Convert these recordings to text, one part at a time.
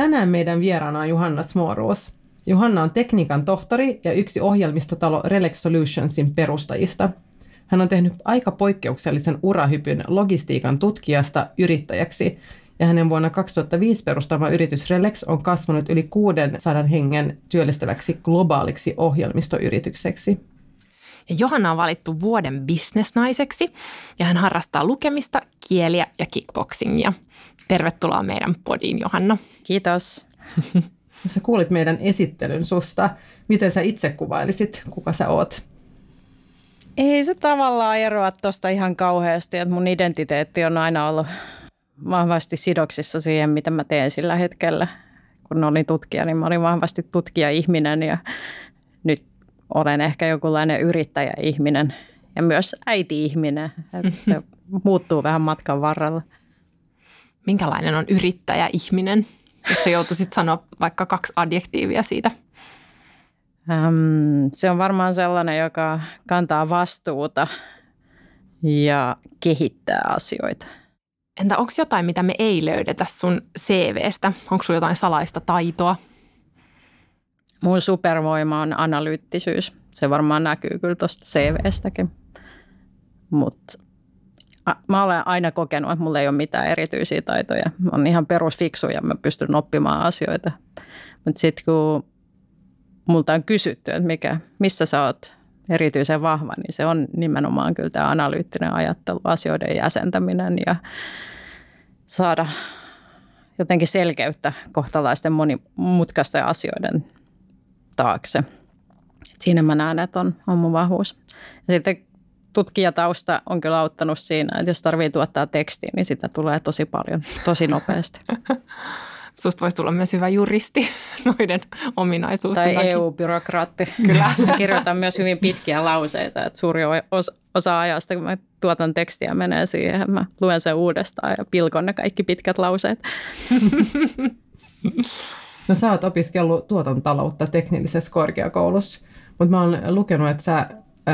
Tänään meidän vieraana on Johanna Smoruus. Johanna on tekniikan tohtori ja yksi ohjelmistotalo Relex Solutionsin perustajista. Hän on tehnyt aika poikkeuksellisen urahypyn logistiikan tutkijasta yrittäjäksi, ja hänen vuonna 2005 perustama yritys Relex on kasvanut yli 600 hengen työllistäväksi globaaliksi ohjelmistoyritykseksi. Ja Johanna on valittu vuoden bisnesnaiseksi ja hän harrastaa lukemista, kieliä ja kickboxingia. Tervetuloa meidän podiin, Johanna. Kiitos. Sä kuulit meidän esittelyn susta. Miten sä itse kuvailisit, kuka sä oot? Ei se tavallaan eroa tuosta ihan kauheasti, että mun identiteetti on aina ollut vahvasti sidoksissa siihen, mitä mä teen sillä hetkellä. Kun olin tutkija, niin mä olin vahvasti tutkija-ihminen ja nyt olen ehkä jokinlainen yrittäjä-ihminen ja myös äiti-ihminen. Että se muuttuu vähän matkan varrella minkälainen on yrittäjä-ihminen, jos sä joutuisit sanoa vaikka kaksi adjektiivia siitä? Ähm, se on varmaan sellainen, joka kantaa vastuuta ja kehittää asioita. Entä onko jotain, mitä me ei löydetä sun CVstä? Onko sulla jotain salaista taitoa? Mun supervoima on analyyttisyys. Se varmaan näkyy kyllä tuosta CVstäkin. Mutta mä olen aina kokenut, että mulla ei ole mitään erityisiä taitoja. Mä olen ihan perusfiksu ja mä pystyn oppimaan asioita. Mutta sitten kun multa on kysytty, että mikä, missä sä oot erityisen vahva, niin se on nimenomaan kyllä tämä analyyttinen ajattelu, asioiden jäsentäminen ja saada jotenkin selkeyttä kohtalaisten monimutkaisten asioiden taakse. Siinä mä näen, että on, on mun vahvuus. Ja sitten tutkijatausta on kyllä auttanut siinä, että jos tarvii tuottaa tekstiä, niin sitä tulee tosi paljon, tosi nopeasti. Susta voisi tulla myös hyvä juristi noiden ominaisuusten Tai EU-byrokraatti. Kyllä. Kirjoitan myös hyvin pitkiä lauseita, että suuri osa, osa ajasta, kun mä tuotan tekstiä, menee siihen, mä luen sen uudestaan ja pilkon ne kaikki pitkät lauseet. No sä oot opiskellut tuotantotaloutta teknillisessä korkeakoulussa, mutta mä oon lukenut, että sä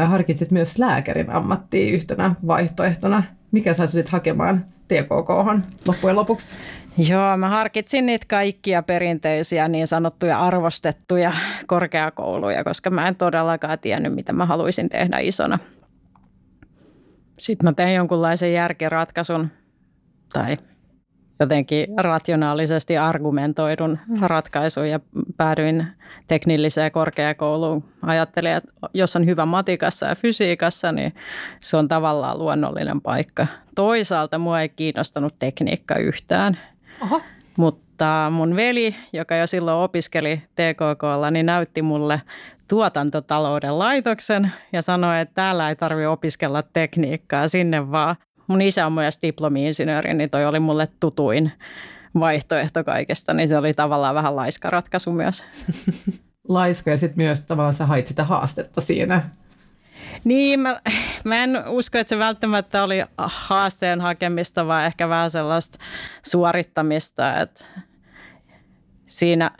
harkitsit myös lääkärin ammattia yhtenä vaihtoehtona. Mikä sä sitten hakemaan TKK loppujen lopuksi? Joo, mä harkitsin niitä kaikkia perinteisiä niin sanottuja arvostettuja korkeakouluja, koska mä en todellakaan tiennyt, mitä mä haluaisin tehdä isona. Sitten mä tein jonkunlaisen järkiratkaisun tai jotenkin rationaalisesti argumentoidun ratkaisun ja päädyin teknilliseen korkeakouluun. Ajattelin, että jos on hyvä matikassa ja fysiikassa, niin se on tavallaan luonnollinen paikka. Toisaalta mua ei kiinnostanut tekniikka yhtään. Oho. Mutta mun veli, joka jo silloin opiskeli TKKlla, niin näytti mulle tuotantotalouden laitoksen ja sanoi, että täällä ei tarvitse opiskella tekniikkaa, sinne vaan mun isä on myös diplomi-insinööri, niin toi oli mulle tutuin vaihtoehto kaikesta, niin se oli tavallaan vähän laiska ratkaisu myös. Laiska ja sitten myös tavallaan sä hait sitä haastetta siinä. Niin, mä, mä en usko, että se välttämättä oli haasteen hakemista, vaan ehkä vähän sellaista suorittamista, että siinä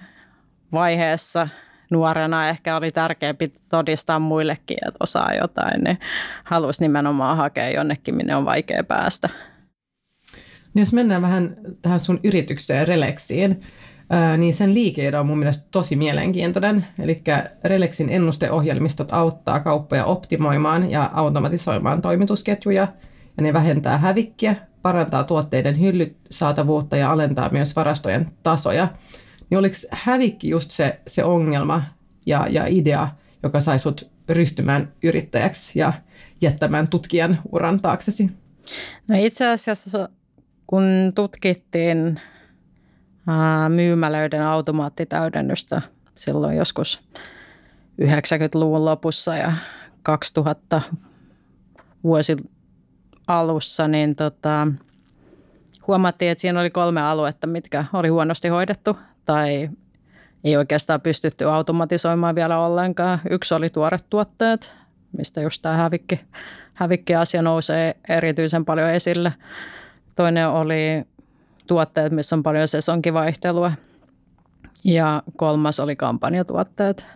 vaiheessa – nuorena ehkä oli tärkeämpi todistaa muillekin, että osaa jotain, niin halusi nimenomaan hakea jonnekin, minne on vaikea päästä. No jos mennään vähän tähän sun yritykseen Relexiin, niin sen liikeidon on mun mielestä tosi mielenkiintoinen. Eli Relexin ennusteohjelmistot auttaa kauppoja optimoimaan ja automatisoimaan toimitusketjuja, ja ne vähentää hävikkiä, parantaa tuotteiden hyllyt saatavuutta ja alentaa myös varastojen tasoja niin oliko hävikki just se, se ongelma ja, ja idea, joka sai sut ryhtymään yrittäjäksi ja jättämään tutkijan uran taaksesi? No itse asiassa kun tutkittiin ää, myymälöiden automaattitäydennystä silloin joskus 90-luvun lopussa ja 2000 vuosi alussa, niin tota, huomattiin, että siinä oli kolme aluetta, mitkä oli huonosti hoidettu tai ei oikeastaan pystytty automatisoimaan vielä ollenkaan. Yksi oli tuoret tuotteet, mistä just tämä hävikki, hävikki-asia nousee erityisen paljon esille. Toinen oli tuotteet, missä on paljon sesonkivaihtelua. Ja kolmas oli kampanjatuotteet.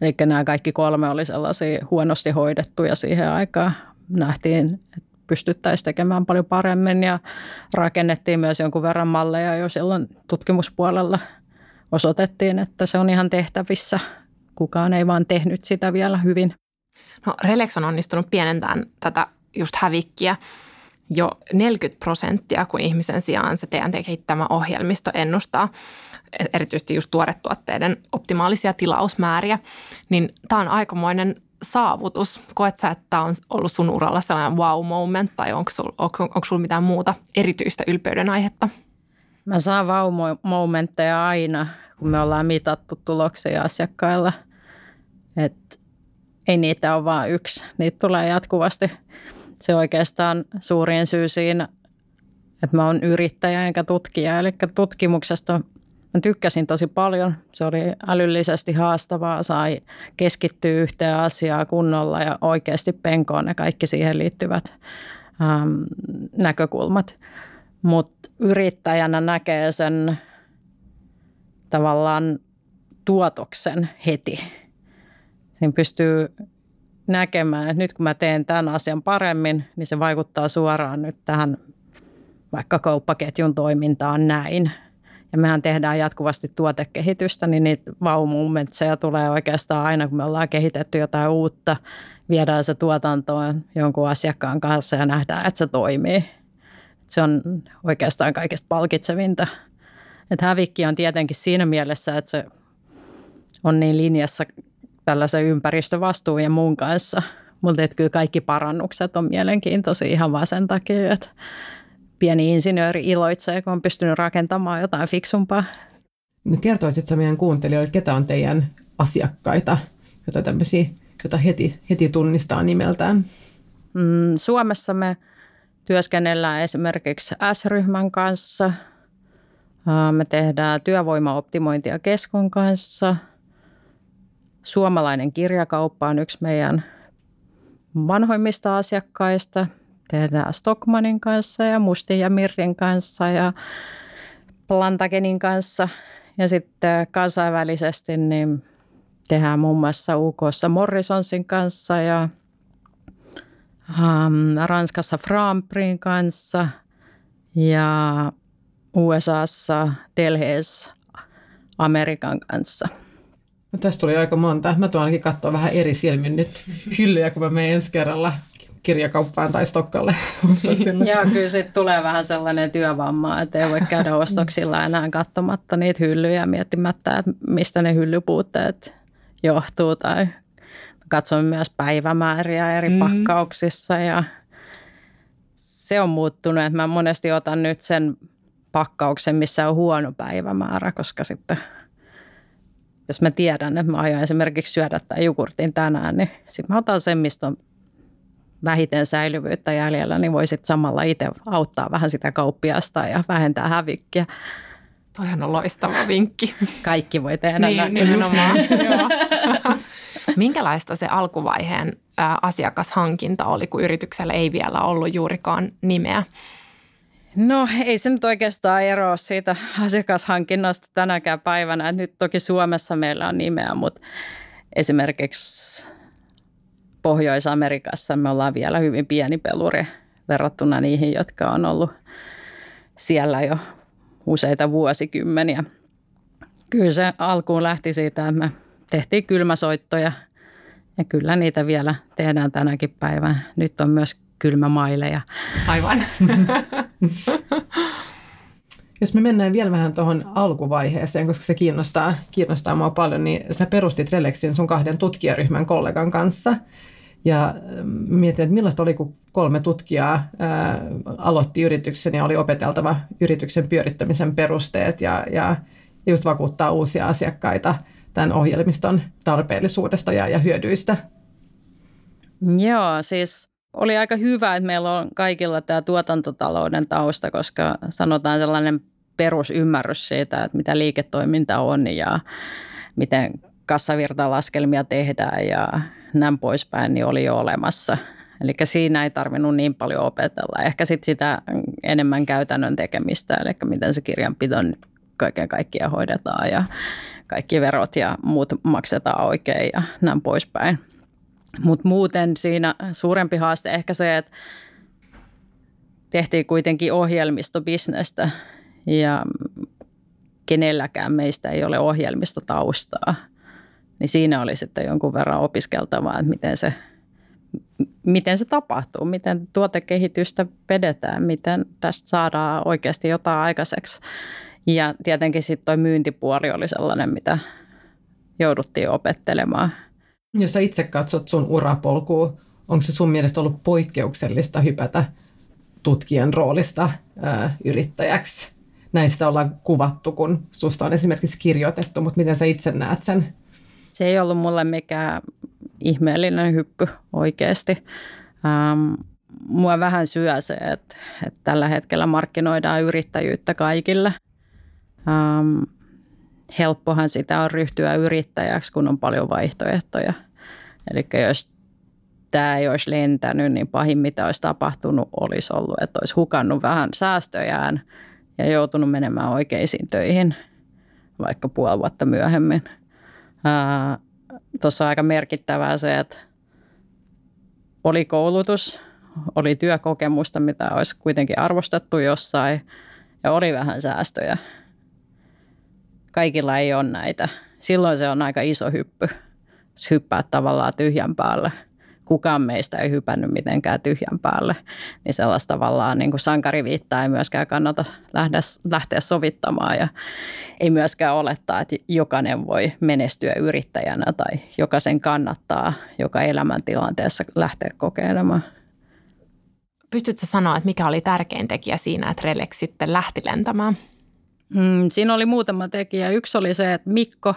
Eli nämä kaikki kolme oli sellaisia huonosti hoidettuja siihen aikaan. Nähtiin, että pystyttäisiin tekemään paljon paremmin ja rakennettiin myös jonkun verran malleja jo silloin tutkimuspuolella. Osoitettiin, että se on ihan tehtävissä. Kukaan ei vaan tehnyt sitä vielä hyvin. No Relex on onnistunut pienentämään tätä just hävikkiä jo 40 prosenttia, kun ihmisen sijaan se teidän kehittämä ohjelmisto ennustaa erityisesti just tuoretuotteiden optimaalisia tilausmääriä, niin tämä on aikamoinen saavutus. Koet sä, että tämä on ollut sun uralla sellainen wow moment tai onko sulla sul mitään muuta erityistä ylpeyden aihetta? Mä saan wow momentteja aina, kun me ollaan mitattu tuloksia asiakkailla. että ei niitä ole vain yksi, niitä tulee jatkuvasti. Se oikeastaan suurin syy siinä, että mä oon yrittäjä enkä tutkija. Eli tutkimuksesta Mä tykkäsin tosi paljon. Se oli älyllisesti haastavaa, sai keskittyä yhteen asiaan kunnolla ja oikeasti penkoon ne kaikki siihen liittyvät ähm, näkökulmat. Mutta yrittäjänä näkee sen tavallaan tuotoksen heti. Siinä pystyy näkemään, että nyt kun mä teen tämän asian paremmin, niin se vaikuttaa suoraan nyt tähän vaikka kauppaketjun toimintaan näin – ja mehän tehdään jatkuvasti tuotekehitystä, niin niitä wow-momentseja tulee oikeastaan aina, kun me ollaan kehitetty jotain uutta, viedään se tuotantoon jonkun asiakkaan kanssa ja nähdään, että se toimii. Se on oikeastaan kaikista palkitsevinta. Että hävikki on tietenkin siinä mielessä, että se on niin linjassa tällaisen ympäristövastuun ja muun kanssa. Mutta kyllä kaikki parannukset on mielenkiintoisia ihan vaan sen takia, että pieni insinööri iloitsee, kun on pystynyt rakentamaan jotain fiksumpaa. No kertoisitko meidän kuuntelijoille, ketä on teidän asiakkaita, joita tämmöisiä, joita heti, heti tunnistaa nimeltään? Mm, Suomessa me työskennellään esimerkiksi S-ryhmän kanssa. Me tehdään työvoimaoptimointia Keskon kanssa. Suomalainen kirjakauppa on yksi meidän vanhoimmista asiakkaista – tehdään Stockmanin kanssa ja Mustin ja Mirrin kanssa ja Plantagenin kanssa. Ja sitten kansainvälisesti niin tehdään muun muassa UKssa Morrisonsin kanssa ja um, Ranskassa Framprin kanssa ja USAssa Delhees Amerikan kanssa. No, tästä tuli aika monta. Mä tuon ainakin katsoa vähän eri silmin nyt hyllyjä, kun mä menen ensi kerralla kirjakauppaan tai Stokkalle ostoksille. Joo, kyllä sitten tulee vähän sellainen työvamma, että ei voi käydä ostoksilla enää katsomatta niitä hyllyjä miettimättä, että mistä ne hyllypuutteet johtuu tai katsomme myös päivämääriä eri mm. pakkauksissa ja se on muuttunut, että mä monesti otan nyt sen pakkauksen, missä on huono päivämäärä, koska sitten jos mä tiedän, että mä aion esimerkiksi syödä tämän jogurtin tänään, niin sitten mä otan sen, mistä on vähiten säilyvyyttä jäljellä, niin voisit samalla itse auttaa vähän sitä kauppiasta ja vähentää hävikkiä. Toihan on loistava vinkki. Kaikki voi tehdä niin, näin. Nimenomaan. Minkälaista se alkuvaiheen asiakashankinta oli, kun yrityksellä ei vielä ollut juurikaan nimeä? No ei se nyt oikeastaan eroa siitä asiakashankinnasta tänäkään päivänä. Nyt toki Suomessa meillä on nimeä, mutta esimerkiksi Pohjois-Amerikassa me ollaan vielä hyvin pieni peluri verrattuna niihin, jotka on ollut siellä jo useita vuosikymmeniä. Kyllä se alkuun lähti siitä, että me tehtiin kylmäsoittoja ja kyllä niitä vielä tehdään tänäkin päivänä. Nyt on myös kylmämaileja. Aivan. Jos me mennään vielä vähän tuohon alkuvaiheeseen, koska se kiinnostaa, kiinnostaa mua paljon, niin sä perustit Relexin sun kahden tutkijaryhmän kollegan kanssa. Ja mietin, että millaista oli, kun kolme tutkijaa ää, aloitti yrityksen ja oli opeteltava yrityksen pyörittämisen perusteet ja, ja just vakuuttaa uusia asiakkaita tämän ohjelmiston tarpeellisuudesta ja, ja hyödyistä. Joo, siis Oli aika hyvä, että meillä on kaikilla tämä tuotantotalouden tausta, koska sanotaan sellainen perusymmärrys siitä, että mitä liiketoiminta on ja miten kassavirtalaskelmia tehdään ja näin poispäin, niin oli jo olemassa. Eli siinä ei tarvinnut niin paljon opetella. Ehkä sitten sitä enemmän käytännön tekemistä, eli miten se kirjanpito nyt kaiken kaikkiaan hoidetaan ja kaikki verot ja muut maksetaan oikein ja näin poispäin. Mutta muuten siinä suurempi haaste ehkä se, että tehtiin kuitenkin ohjelmistobisnestä ja kenelläkään meistä ei ole ohjelmistotaustaa. Niin siinä oli sitten jonkun verran opiskeltavaa, että miten se, miten se tapahtuu, miten tuotekehitystä vedetään, miten tästä saadaan oikeasti jotain aikaiseksi. Ja tietenkin sitten tuo myyntipuoli oli sellainen, mitä jouduttiin opettelemaan. Jos sä itse katsot sun urapolkua, onko se sun mielestä ollut poikkeuksellista hypätä tutkijan roolista ää, yrittäjäksi? Näin sitä ollaan kuvattu, kun susta on esimerkiksi kirjoitettu, mutta miten sä itse näet sen? Se ei ollut mulle mikään ihmeellinen hyppy oikeasti. Ähm, mua vähän syö se, että, että tällä hetkellä markkinoidaan yrittäjyyttä kaikille – Ähm, helppohan sitä on ryhtyä yrittäjäksi, kun on paljon vaihtoehtoja. Eli jos tämä ei olisi lentänyt, niin pahin mitä olisi tapahtunut olisi ollut, että olisi hukannut vähän säästöjään ja joutunut menemään oikeisiin töihin vaikka puoli vuotta myöhemmin. Tuossa on aika merkittävää se, että oli koulutus, oli työkokemusta, mitä olisi kuitenkin arvostettu jossain ja oli vähän säästöjä – kaikilla ei ole näitä. Silloin se on aika iso hyppy, hyppää tavallaan tyhjän päälle. Kukaan meistä ei hypännyt mitenkään tyhjän päälle, niin sellaista tavallaan niin kuin sankariviittaa ei myöskään kannata lähteä, lähteä sovittamaan ja ei myöskään olettaa, että jokainen voi menestyä yrittäjänä tai jokaisen kannattaa joka elämäntilanteessa lähteä kokeilemaan. Pystytkö sanoa, että mikä oli tärkein tekijä siinä, että Relex sitten lähti lentämään? Mm, siinä oli muutama tekijä. Yksi oli se, että Mikko,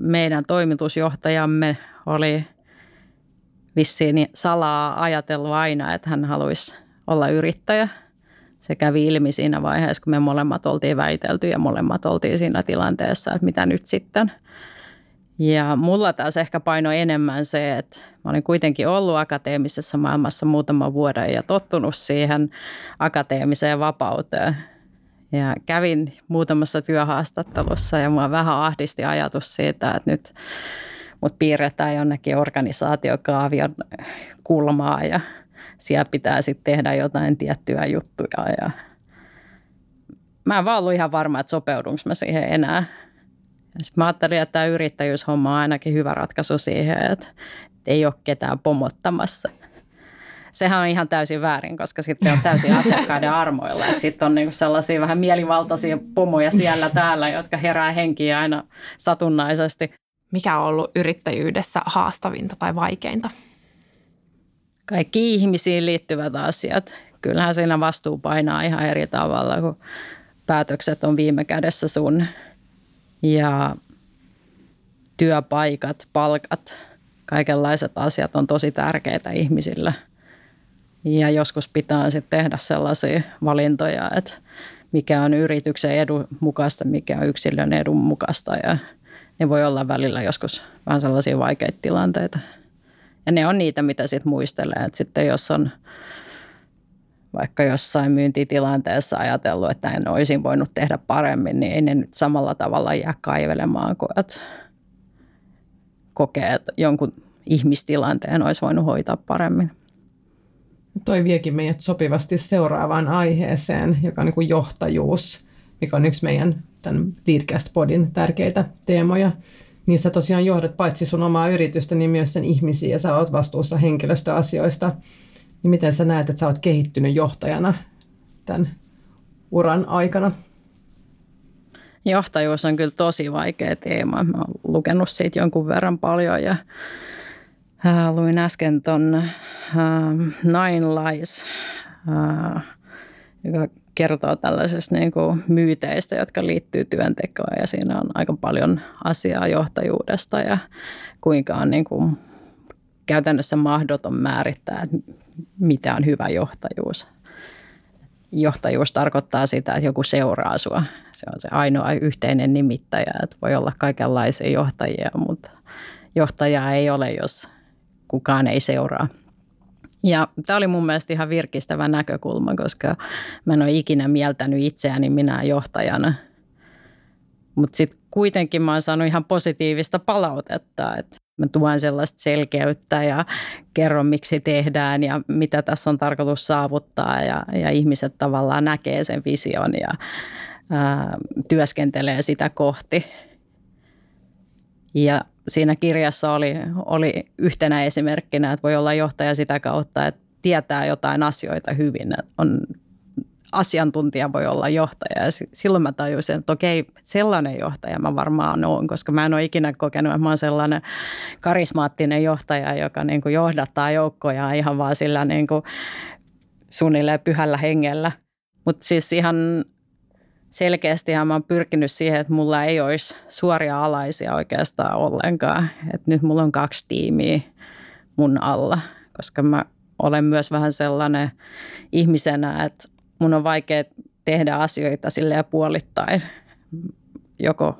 meidän toimitusjohtajamme, oli vissiin salaa ajatellut aina, että hän haluaisi olla yrittäjä. Se kävi ilmi siinä vaiheessa, kun me molemmat oltiin väitelty ja molemmat oltiin siinä tilanteessa, että mitä nyt sitten. Ja mulla taas ehkä paino enemmän se, että mä olin kuitenkin ollut akateemisessa maailmassa muutaman vuoden ja tottunut siihen akateemiseen vapauteen – ja kävin muutamassa työhaastattelussa ja mua vähän ahdisti ajatus siitä, että nyt mut piirretään jonnekin organisaatiokaavion kulmaa ja siellä pitää sitten tehdä jotain tiettyjä juttuja. Ja mä en vaan ollut ihan varma, että sopeudunko mä siihen enää. Ja mä ajattelin, että tämä yrittäjyyshomma on ainakin hyvä ratkaisu siihen, että ei ole ketään pomottamassa – sehän on ihan täysin väärin, koska sitten on täysin asiakkaiden armoilla. Sitten on niinku sellaisia vähän mielivaltaisia pomoja siellä täällä, jotka herää henkiä aina satunnaisesti. Mikä on ollut yrittäjyydessä haastavinta tai vaikeinta? Kaikki ihmisiin liittyvät asiat. Kyllähän siinä vastuu painaa ihan eri tavalla, kun päätökset on viime kädessä sun. Ja työpaikat, palkat, kaikenlaiset asiat on tosi tärkeitä ihmisille – ja joskus pitää sitten tehdä sellaisia valintoja, että mikä on yrityksen edun mukaista, mikä on yksilön edun mukaista. Ja ne voi olla välillä joskus vähän sellaisia vaikeita tilanteita. Ja ne on niitä, mitä sitten muistelee. Että sitten jos on vaikka jossain myyntitilanteessa ajatellut, että en olisin voinut tehdä paremmin, niin ei ne nyt samalla tavalla jää kaivelemaan kuin että kokee, että jonkun ihmistilanteen olisi voinut hoitaa paremmin. Toi viekin meidät sopivasti seuraavaan aiheeseen, joka on niin kuin johtajuus, mikä on yksi meidän tämän Leadcast-podin tärkeitä teemoja. Niissä tosiaan johdat paitsi sun omaa yritystä, niin myös sen ihmisiä ja sä oot vastuussa henkilöstöasioista. Niin miten sä näet, että sä oot kehittynyt johtajana tämän uran aikana? Johtajuus on kyllä tosi vaikea teema. Mä oon lukenut siitä jonkun verran paljon ja Äh, luin äsken ton äh, Nine Lies, äh, joka kertoo tällaisesta niin kuin myyteistä, jotka liittyy työntekoon ja siinä on aika paljon asiaa johtajuudesta ja kuinka on niin kuin käytännössä mahdoton määrittää, että mitä on hyvä johtajuus. Johtajuus tarkoittaa sitä, että joku seuraa sua. Se on se ainoa yhteinen nimittäjä. Että voi olla kaikenlaisia johtajia, mutta johtajaa ei ole, jos kukaan ei seuraa. Ja tämä oli mun mielestä ihan virkistävä näkökulma, koska mä en ole ikinä mieltänyt itseäni minä johtajana. Mutta sitten kuitenkin mä oon saanut ihan positiivista palautetta, että mä tuon sellaista selkeyttä ja kerron miksi tehdään ja mitä tässä on tarkoitus saavuttaa ja, ja ihmiset tavallaan näkee sen vision ja ää, työskentelee sitä kohti. Ja siinä kirjassa oli, oli yhtenä esimerkkinä, että voi olla johtaja sitä kautta, että tietää jotain asioita hyvin, on asiantuntija voi olla johtaja. Ja silloin mä tajusin, että okei, sellainen johtaja mä varmaan olen, koska mä en ole ikinä kokenut, että mä olen sellainen karismaattinen johtaja, joka niin kuin johdattaa joukkoja ihan vaan sillä niin kuin suunnilleen pyhällä hengellä. Mutta siis ihan selkeästi mä oon pyrkinyt siihen, että mulla ei olisi suoria alaisia oikeastaan ollenkaan. Et nyt mulla on kaksi tiimiä mun alla, koska mä olen myös vähän sellainen ihmisenä, että mun on vaikea tehdä asioita sille puolittain. Joko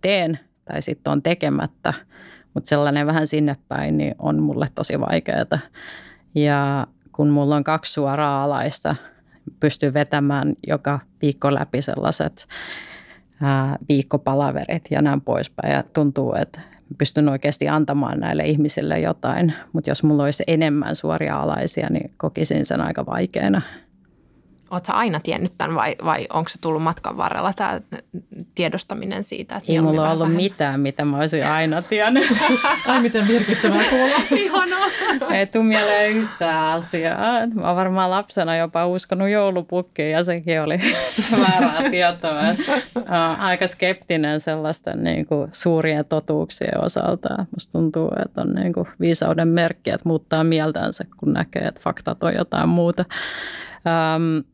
teen tai sitten on tekemättä, mutta sellainen vähän sinne päin niin on mulle tosi vaikeaa. Ja kun mulla on kaksi suoraa alaista, pystyn vetämään joka viikko läpi sellaiset ää, viikkopalaverit ja näin poispäin. Ja tuntuu, että pystyn oikeasti antamaan näille ihmisille jotain, mutta jos mulla olisi enemmän suoria alaisia, niin kokisin sen aika vaikeana. Oletko aina tiennyt tämän vai, vai onko se tullut matkan varrella tämä tiedostaminen siitä? Että Ei mulla ollut vähemmän. mitään, mitä mä olisin aina tiennyt. Ai miten virkistävää kuulla. Ihanaa. Ei tule mieleen yhtään asiaa. Mä oon varmaan lapsena jopa uskonut joulupukkiin ja sekin oli väärää tietoa. Aika skeptinen sellaisten niin kuin, suurien totuuksien osalta. Musta tuntuu, että on niin kuin, viisauden merkki, että muuttaa mieltänsä, kun näkee, että faktat on jotain muuta. Um,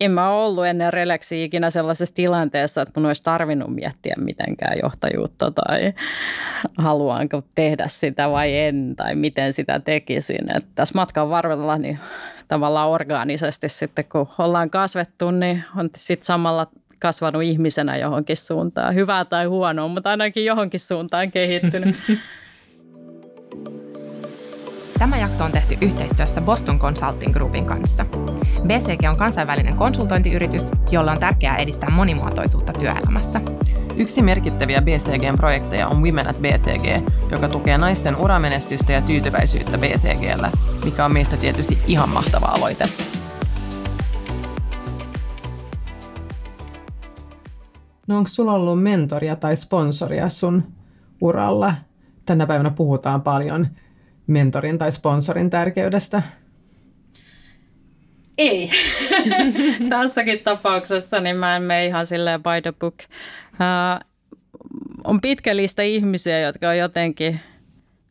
en mä ollut ennen Relexia ikinä sellaisessa tilanteessa, että mun olisi tarvinnut miettiä mitenkään johtajuutta tai haluanko tehdä sitä vai en tai miten sitä tekisin. Että tässä matkan varrella niin tavallaan orgaanisesti sitten kun ollaan kasvettu, niin on sitten samalla kasvanut ihmisenä johonkin suuntaan. Hyvää tai huonoa, mutta ainakin johonkin suuntaan kehittynyt. Tämä jakso on tehty yhteistyössä Boston Consulting Groupin kanssa. BCG on kansainvälinen konsultointiyritys, jolla on tärkeää edistää monimuotoisuutta työelämässä. Yksi merkittäviä BCGn projekteja on Women at BCG, joka tukee naisten uramenestystä ja tyytyväisyyttä BCGllä, mikä on meistä tietysti ihan mahtava aloite. No onko sulla ollut mentoria tai sponsoria sun uralla? Tänä päivänä puhutaan paljon mentorin tai sponsorin tärkeydestä? Ei. Tässäkin tapauksessa niin mä en mene ihan silleen by the book. Uh, on pitkä lista ihmisiä, jotka on jotenkin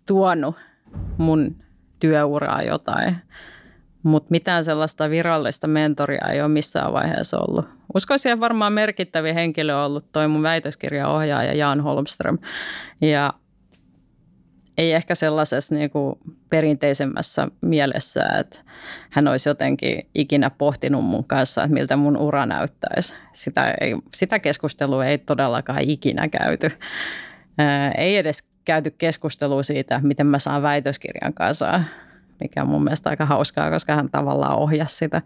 tuonut mun työuraa jotain, mutta mitään sellaista virallista mentoria ei ole missään vaiheessa ollut. Uskoisin, että varmaan merkittävä henkilö on ollut toi mun väitöskirjaohjaaja Jan Holmström. Ja ei ehkä sellaisessa niin kuin perinteisemmässä mielessä, että hän olisi jotenkin ikinä pohtinut mun kanssa, että miltä mun ura näyttäisi. Sitä, ei, sitä keskustelua ei todellakaan ikinä käyty. Ää, ei edes käyty keskustelua siitä, miten mä saan väitöskirjan kanssa, mikä on mun mielestä aika hauskaa, koska hän tavallaan ohjasi sitä.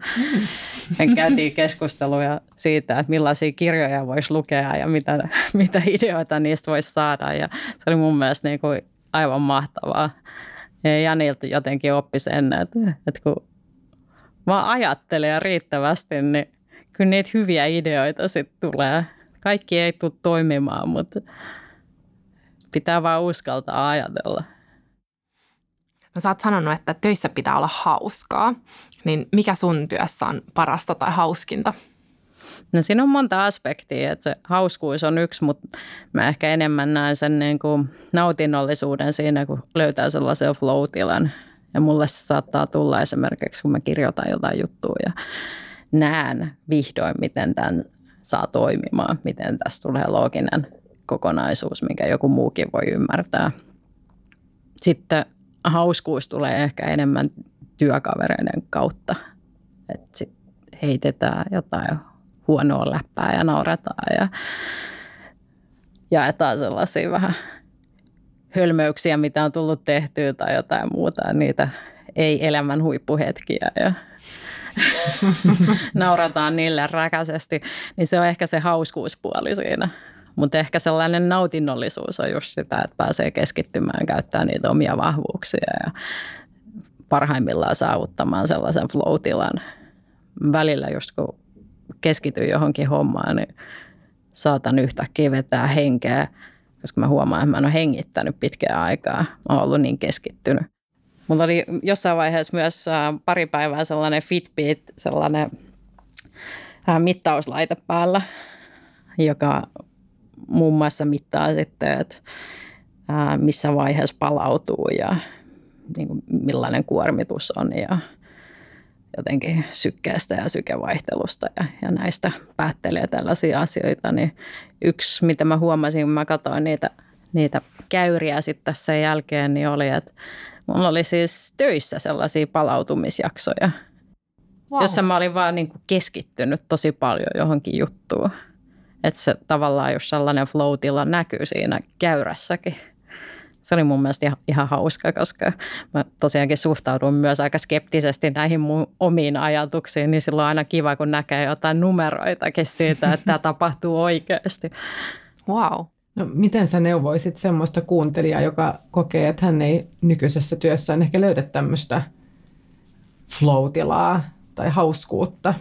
Me käytiin keskusteluja siitä, että millaisia kirjoja voisi lukea ja mitä, mitä ideoita niistä voisi saada. Ja se oli mun mielestä niin kuin aivan mahtavaa. Ja Janilta jotenkin oppi sen, että, että kun vaan ajattelee riittävästi, niin kyllä niitä hyviä ideoita sitten tulee. Kaikki ei tule toimimaan, mutta pitää vaan uskaltaa ajatella. No sä oot sanonut, että töissä pitää olla hauskaa. Niin mikä sun työssä on parasta tai hauskinta? No siinä on monta aspektia, että se hauskuus on yksi, mutta mä ehkä enemmän näen sen niin kuin nautinnollisuuden siinä, kun löytää sellaisen flow-tilan. Ja mulle se saattaa tulla esimerkiksi, kun mä kirjoitan jotain juttua ja näen vihdoin, miten tämän saa toimimaan, miten tästä tulee looginen kokonaisuus, mikä joku muukin voi ymmärtää. sitten hauskuus tulee ehkä enemmän työkavereiden kautta. Että sit heitetään jotain huonoa läppää ja nauretaan ja jaetaan sellaisia vähän hölmöyksiä, mitä on tullut tehtyä tai jotain muuta. Niitä ei-elämän huippuhetkiä ja naurataan niille räkäisesti. Niin se on ehkä se hauskuuspuoli siinä. Mutta ehkä sellainen nautinnollisuus on just sitä, että pääsee keskittymään, käyttää niitä omia vahvuuksia ja parhaimmillaan saavuttamaan sellaisen flow-tilan. Välillä just kun keskityy johonkin hommaan, niin saatan yhtäkkiä vetää henkeä, koska mä huomaan, että mä en ole hengittänyt pitkään aikaa. Mä oon ollut niin keskittynyt. Mulla oli jossain vaiheessa myös äh, pari päivää sellainen Fitbit, sellainen äh, mittauslaite päällä, joka muun muassa mittaa sitten, että äh, missä vaiheessa palautuu ja niin millainen kuormitus on ja jotenkin sykkeestä ja sykevaihtelusta ja, ja näistä päättelee tällaisia asioita, niin yksi, mitä mä huomasin, kun mä katsoin niitä, niitä käyriä sitten tässä jälkeen, niin oli, että mulla oli siis töissä sellaisia palautumisjaksoja, wow. jossa mä olin vaan niin kuin keskittynyt tosi paljon johonkin juttuun. Että se tavallaan jos sellainen flow näkyy siinä käyrässäkin se oli mun mielestä ihan, ihan hauska, koska mä tosiaankin suhtaudun myös aika skeptisesti näihin mun omiin ajatuksiin, niin silloin on aina kiva, kun näkee jotain numeroitakin siitä, että tämä tapahtuu oikeasti. Wow. No, miten sä neuvoisit semmoista kuuntelijaa, joka kokee, että hän ei nykyisessä työssään ehkä löydä tämmöistä flow tai hauskuutta?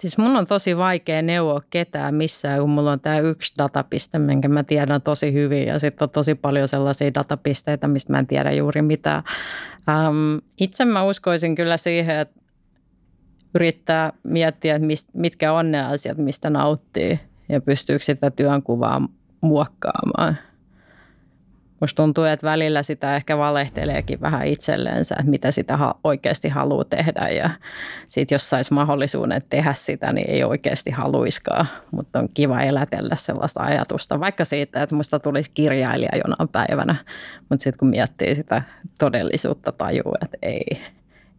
Siis mun on tosi vaikea neuvoa ketään missään, kun mulla on tämä yksi datapiste, minkä mä tiedän tosi hyvin ja sitten on tosi paljon sellaisia datapisteitä, mistä mä en tiedä juuri mitään. Ähm, itse mä uskoisin kyllä siihen, että yrittää miettiä, että mist, mitkä on ne asiat, mistä nauttii ja pystyykö sitä työnkuvaa muokkaamaan. Musta tuntuu, että välillä sitä ehkä valehteleekin vähän itselleensä, että mitä sitä oikeasti haluaa tehdä. Ja sitten jos saisi mahdollisuuden tehdä sitä, niin ei oikeasti haluiskaan. Mutta on kiva elätellä sellaista ajatusta, vaikka siitä, että musta tulisi kirjailija jonain päivänä. Mutta sitten kun miettii sitä todellisuutta, tajuu, että ei,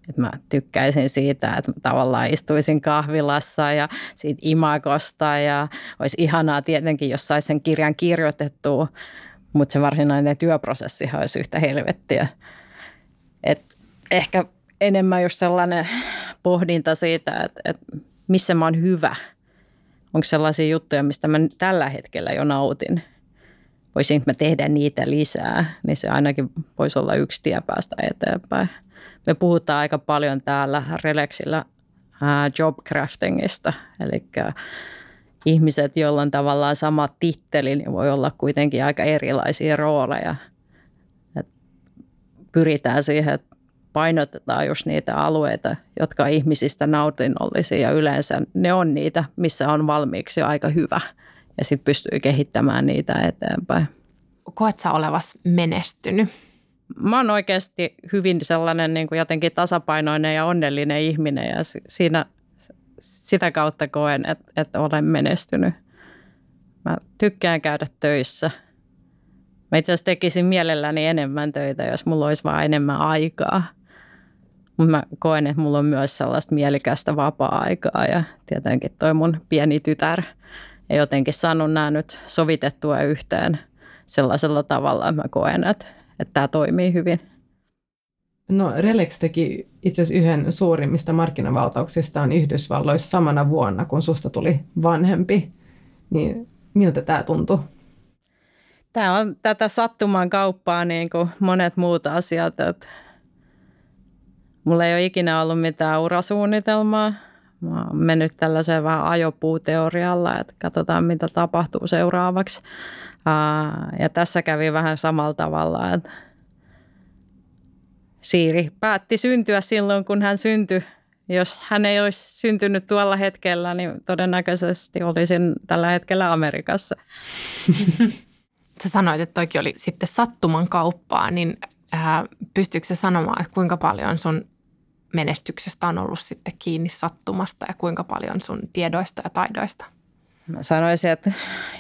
että mä tykkäisin siitä, että tavallaan istuisin kahvilassa ja siitä imagosta. Ja olisi ihanaa tietenkin, jos saisi sen kirjan kirjoitettua, mutta se varsinainen työprosessi olisi yhtä helvettiä. Et ehkä enemmän just sellainen pohdinta siitä, että, että missä mä oon hyvä. Onko sellaisia juttuja, mistä mä tällä hetkellä jo nautin. Voisinko mä tehdä niitä lisää, niin se ainakin voisi olla yksi tie päästä eteenpäin. Me puhutaan aika paljon täällä Relexillä jobcraftingista, eli ihmiset, joilla on tavallaan sama titteli, niin voi olla kuitenkin aika erilaisia rooleja. Et pyritään siihen, että painotetaan just niitä alueita, jotka on ihmisistä nautinnollisia ja yleensä ne on niitä, missä on valmiiksi jo aika hyvä ja sitten pystyy kehittämään niitä eteenpäin. Koet sä olevas menestynyt? Mä oon oikeasti hyvin sellainen niin kuin jotenkin tasapainoinen ja onnellinen ihminen ja siinä sitä kautta koen, että, että olen menestynyt. Mä tykkään käydä töissä. Mä itse asiassa tekisin mielelläni enemmän töitä, jos mulla olisi vaan enemmän aikaa. Mutta mä koen, että mulla on myös sellaista mielikästä vapaa-aikaa ja tietenkin toi mun pieni tytär ei jotenkin saanut nämä nyt sovitettua yhteen sellaisella tavalla, että mä koen, että, että tämä toimii hyvin. No Relex teki itse asiassa yhden suurimmista markkinavaltauksistaan Yhdysvalloissa samana vuonna, kun susta tuli vanhempi. Niin miltä tämä tuntui? Tämä on tätä sattuman kauppaa niin kuin monet muut asiat. Että mulla ei ole ikinä ollut mitään urasuunnitelmaa. Mä oon mennyt tällaiseen vähän ajopuuteorialla, että katsotaan mitä tapahtuu seuraavaksi. Ja tässä kävi vähän samalla tavalla, että Siiri päätti syntyä silloin, kun hän syntyi. Jos hän ei olisi syntynyt tuolla hetkellä, niin todennäköisesti olisin tällä hetkellä Amerikassa. Sä sanoit, että toki oli sitten sattuman kauppaa, niin äh, pystyykö se sanomaan, että kuinka paljon sun menestyksestä on ollut sitten kiinni sattumasta ja kuinka paljon sun tiedoista ja taidoista? Mä sanoisin, että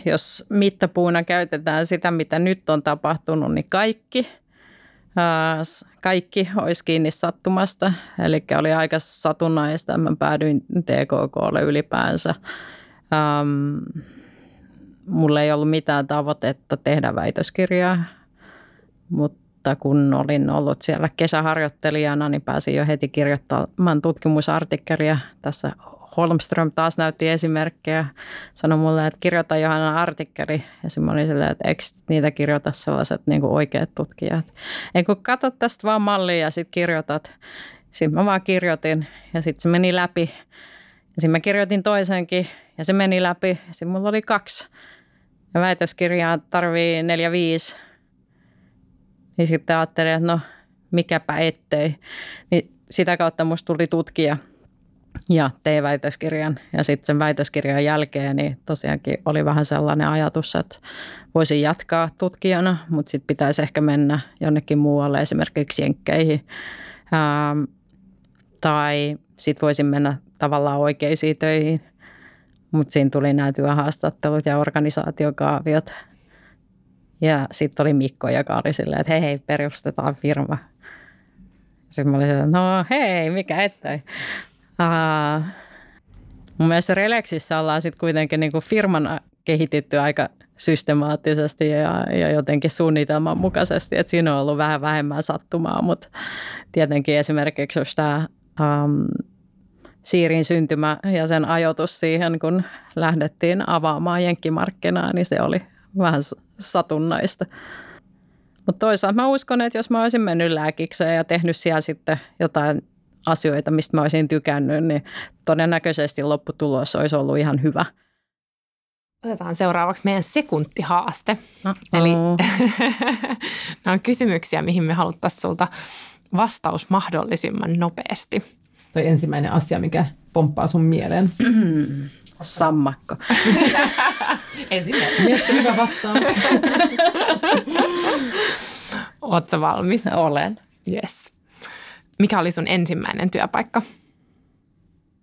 jos mittapuuna käytetään sitä, mitä nyt on tapahtunut, niin kaikki – kaikki olisi kiinni sattumasta. Eli oli aika satunnaista, mä päädyin TKKlle ylipäänsä. Ähm, mulla ei ollut mitään tavoitetta tehdä väitöskirjaa, mutta kun olin ollut siellä kesäharjoittelijana, niin pääsin jo heti kirjoittamaan tutkimusartikkelia tässä Holmström taas näytti esimerkkejä. Sanoi mulle, että kirjoita Johanna artikkeli. Ja mä olin silleen, että eikö niitä kirjoita sellaiset niin kuin oikeat tutkijat. Ei kun katso tästä vaan mallia ja sitten kirjoitat. Sitten mä vaan kirjoitin ja sitten se meni läpi. Ja sitten mä kirjoitin toisenkin ja se meni läpi. Sitten mulla oli kaksi. Ja väitöskirjaa tarvii neljä, viisi. Niin sitten ajattelin, että no mikäpä ettei. Niin sitä kautta musta tuli tutkija – ja tein väitöskirjan. Ja sitten sen väitöskirjan jälkeen niin tosiaankin oli vähän sellainen ajatus, että voisin jatkaa tutkijana, mutta sitten pitäisi ehkä mennä jonnekin muualle, esimerkiksi Jenkkeihin. Ähm, tai sitten voisin mennä tavallaan oikeisiin töihin. Mutta siinä tuli nämä työhaastattelut ja organisaatiokaaviot. Ja sitten oli Mikko, joka oli silleen, että hei, hei perustetaan firma. Sitten mä olin että no hei, mikä ettei. Uh, mun mielestä Relexissä ollaan sitten kuitenkin niin kuin firmana kehitetty aika systemaattisesti ja, ja jotenkin suunnitelman mukaisesti, että siinä on ollut vähän vähemmän sattumaa, mutta tietenkin esimerkiksi jos tämä um, Siirin syntymä ja sen ajoitus siihen, kun lähdettiin avaamaan jenkkimarkkinaa, niin se oli vähän satunnaista. Mutta toisaalta mä uskon, että jos mä olisin mennyt lääkikseen ja tehnyt siellä sitten jotain asioita, mistä mä olisin tykännyt, niin todennäköisesti lopputulos olisi ollut ihan hyvä. Otetaan seuraavaksi meidän sekuntihaaste. Uh-oh. Eli nämä on kysymyksiä, mihin me haluttaisiin sulta vastaus mahdollisimman nopeasti. Tai ensimmäinen asia, mikä pomppaa sun mieleen. Sammakko. ensimmäinen. Yes, hyvä vastaus. Oletko valmis? Olen. Yes. Mikä oli sun ensimmäinen työpaikka?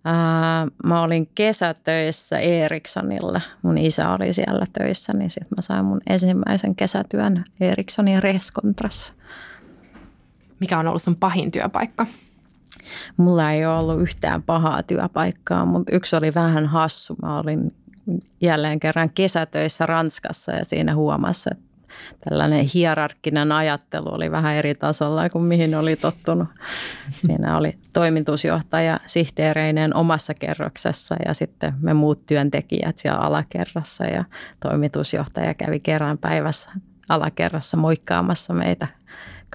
Ää, mä olin kesätöissä Ericssonilla. Mun isä oli siellä töissä, niin sitten mä sain mun ensimmäisen kesätyön Ericssonin Reskontrassa. Mikä on ollut sun pahin työpaikka? Mulla ei ole ollut yhtään pahaa työpaikkaa, mutta yksi oli vähän hassu. Mä olin jälleen kerran kesätöissä Ranskassa ja siinä huomassa, että tällainen hierarkkinen ajattelu oli vähän eri tasolla kuin mihin oli tottunut. Siinä oli toimitusjohtaja sihteereinen omassa kerroksessa ja sitten me muut työntekijät siellä alakerrassa ja toimitusjohtaja kävi kerran päivässä alakerrassa moikkaamassa meitä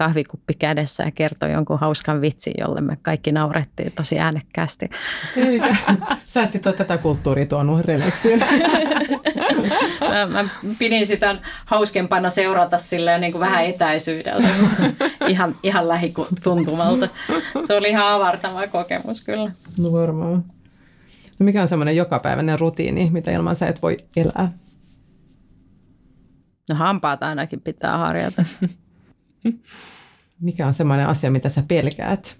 kahvikuppi kädessä ja kertoi jonkun hauskan vitsin, jolle me kaikki naurettiin tosi äänekkäästi. Eikä. Sä et sitten tätä kulttuuria tuonut releksiin. mä, mä, pidin sitä hauskempana seurata silleen niin kuin vähän etäisyydeltä, ihan, ihan lähituntumalta. Se oli ihan avartava kokemus kyllä. No varmaan. No mikä on semmoinen jokapäiväinen rutiini, mitä ilman sä et voi elää? No hampaat ainakin pitää harjata. Mikä on semmoinen asia, mitä sä pelkäät?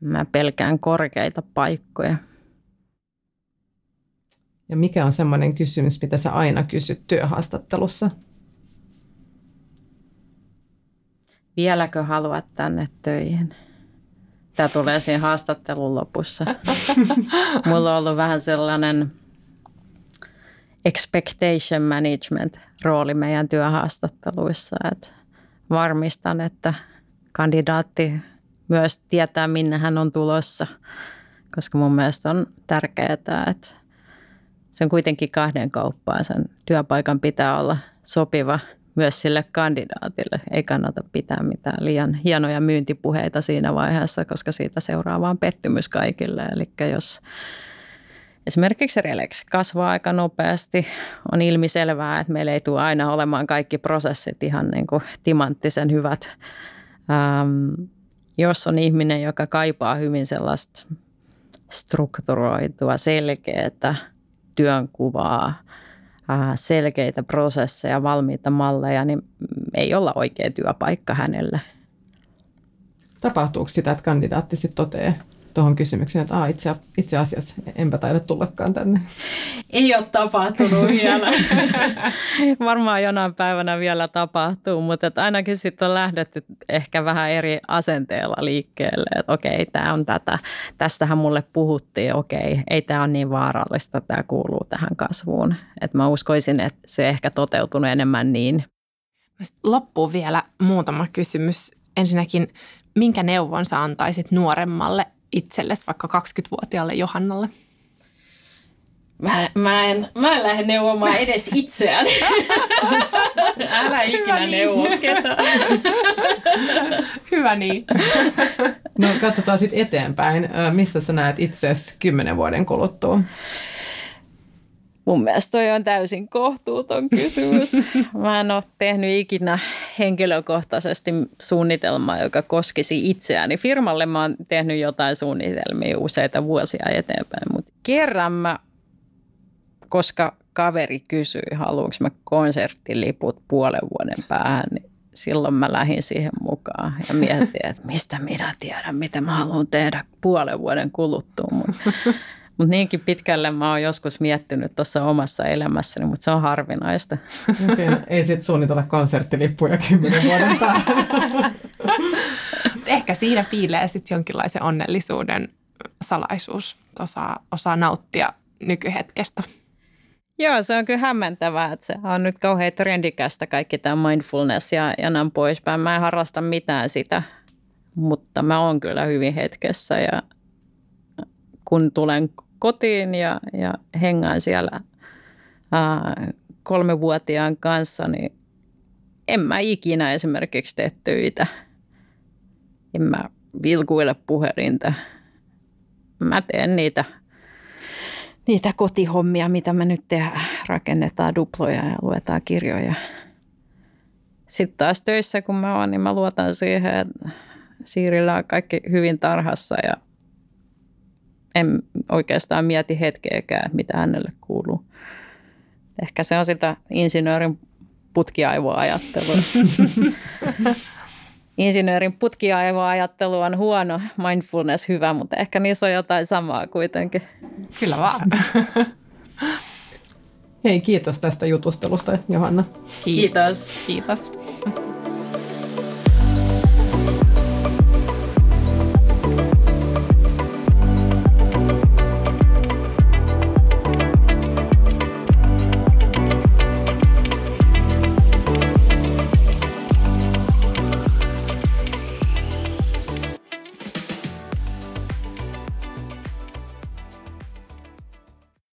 Mä pelkään korkeita paikkoja. Ja mikä on semmoinen kysymys, mitä sä aina kysyt työhaastattelussa? Vieläkö haluat tänne töihin? Tämä tulee siinä haastattelun lopussa. Mulla on ollut vähän sellainen expectation management rooli meidän työhaastatteluissa, että varmistan, että kandidaatti myös tietää, minne hän on tulossa, koska mun mielestä on tärkeää, että se on kuitenkin kahden kauppaa. Sen työpaikan pitää olla sopiva myös sille kandidaatille. Ei kannata pitää mitään liian hienoja myyntipuheita siinä vaiheessa, koska siitä seuraa vaan pettymys kaikille. Eli jos Esimerkiksi Relex kasvaa aika nopeasti. On ilmiselvää, että meillä ei tule aina olemaan kaikki prosessit ihan niin kuin timanttisen hyvät. Ähm, jos on ihminen, joka kaipaa hyvin sellaista strukturoitua, selkeää työnkuvaa, selkeitä prosesseja, valmiita malleja, niin ei olla oikea työpaikka hänelle. Tapahtuuko sitä, että kandidaatti sitten toteaa, tuohon kysymykseen, että Aa, itse, itse asiassa enpä taida tullakaan tänne? Ei ole tapahtunut vielä. Varmaan jonain päivänä vielä tapahtuu, mutta että ainakin sitten on lähdetty ehkä vähän eri asenteella liikkeelle. Että okei, tämä on tätä. Tästähän mulle puhuttiin. Okei, ei tämä ole niin vaarallista. Tämä kuuluu tähän kasvuun. Että mä uskoisin, että se ehkä toteutunut enemmän niin. Loppuu vielä muutama kysymys. Ensinnäkin, minkä neuvon sä antaisit nuoremmalle itsellesi, vaikka 20-vuotiaalle Johannalle? Mä, mä, en, mä en lähde neuvomaan edes itseäni. Älä ikinä neuvo ketään. Hyvä niin. No katsotaan sitten eteenpäin. Missä sä näet itseäsi kymmenen vuoden kuluttua? Mun mielestä toi on täysin kohtuuton kysymys. Mä en ole tehnyt ikinä henkilökohtaisesti suunnitelmaa, joka koskisi itseäni. Firmalle mä oon tehnyt jotain suunnitelmia useita vuosia eteenpäin, mutta kerran mä, koska kaveri kysyi, haluanko mä konserttiliput puolen vuoden päähän, niin silloin mä lähdin siihen mukaan ja mietin, että mistä minä tiedän, mitä mä haluan tehdä puolen vuoden kuluttua. Mutta mutta niinkin pitkälle mä oon joskus miettinyt tuossa omassa elämässäni, mutta se on harvinaista. Okay, no ei sitten suunnitella konserttilippuja kymmenen vuoden päähän. Ehkä siinä piilee sitten jonkinlaisen onnellisuuden salaisuus. Osaa, osaa nauttia nykyhetkestä. Joo, se on kyllä hämmentävää, että se on nyt kauhean trendikästä kaikki tämä mindfulness ja, ja näin poispäin. Mä en harrasta mitään sitä, mutta mä oon kyllä hyvin hetkessä ja kun tulen kotiin ja, ja hengaan siellä ää, kolmevuotiaan kanssa, niin en mä ikinä esimerkiksi tee töitä. En mä vilkuile puhelinta. Mä teen niitä, niitä kotihommia, mitä me nyt tehdään. Rakennetaan duploja ja luetaan kirjoja. Sitten taas töissä, kun mä oon, niin mä luotan siihen, että Siirillä on kaikki hyvin tarhassa ja en oikeastaan mieti hetkeäkään, mitä hänelle kuuluu. Ehkä se on sitä insinöörin putkiaivoajattelua. Insinöörin putkiaivoajattelu on huono, mindfulness hyvä, mutta ehkä niissä on jotain samaa kuitenkin. Kyllä vaan. Hei, kiitos tästä jutustelusta, Johanna. Kiitos. Kiitos.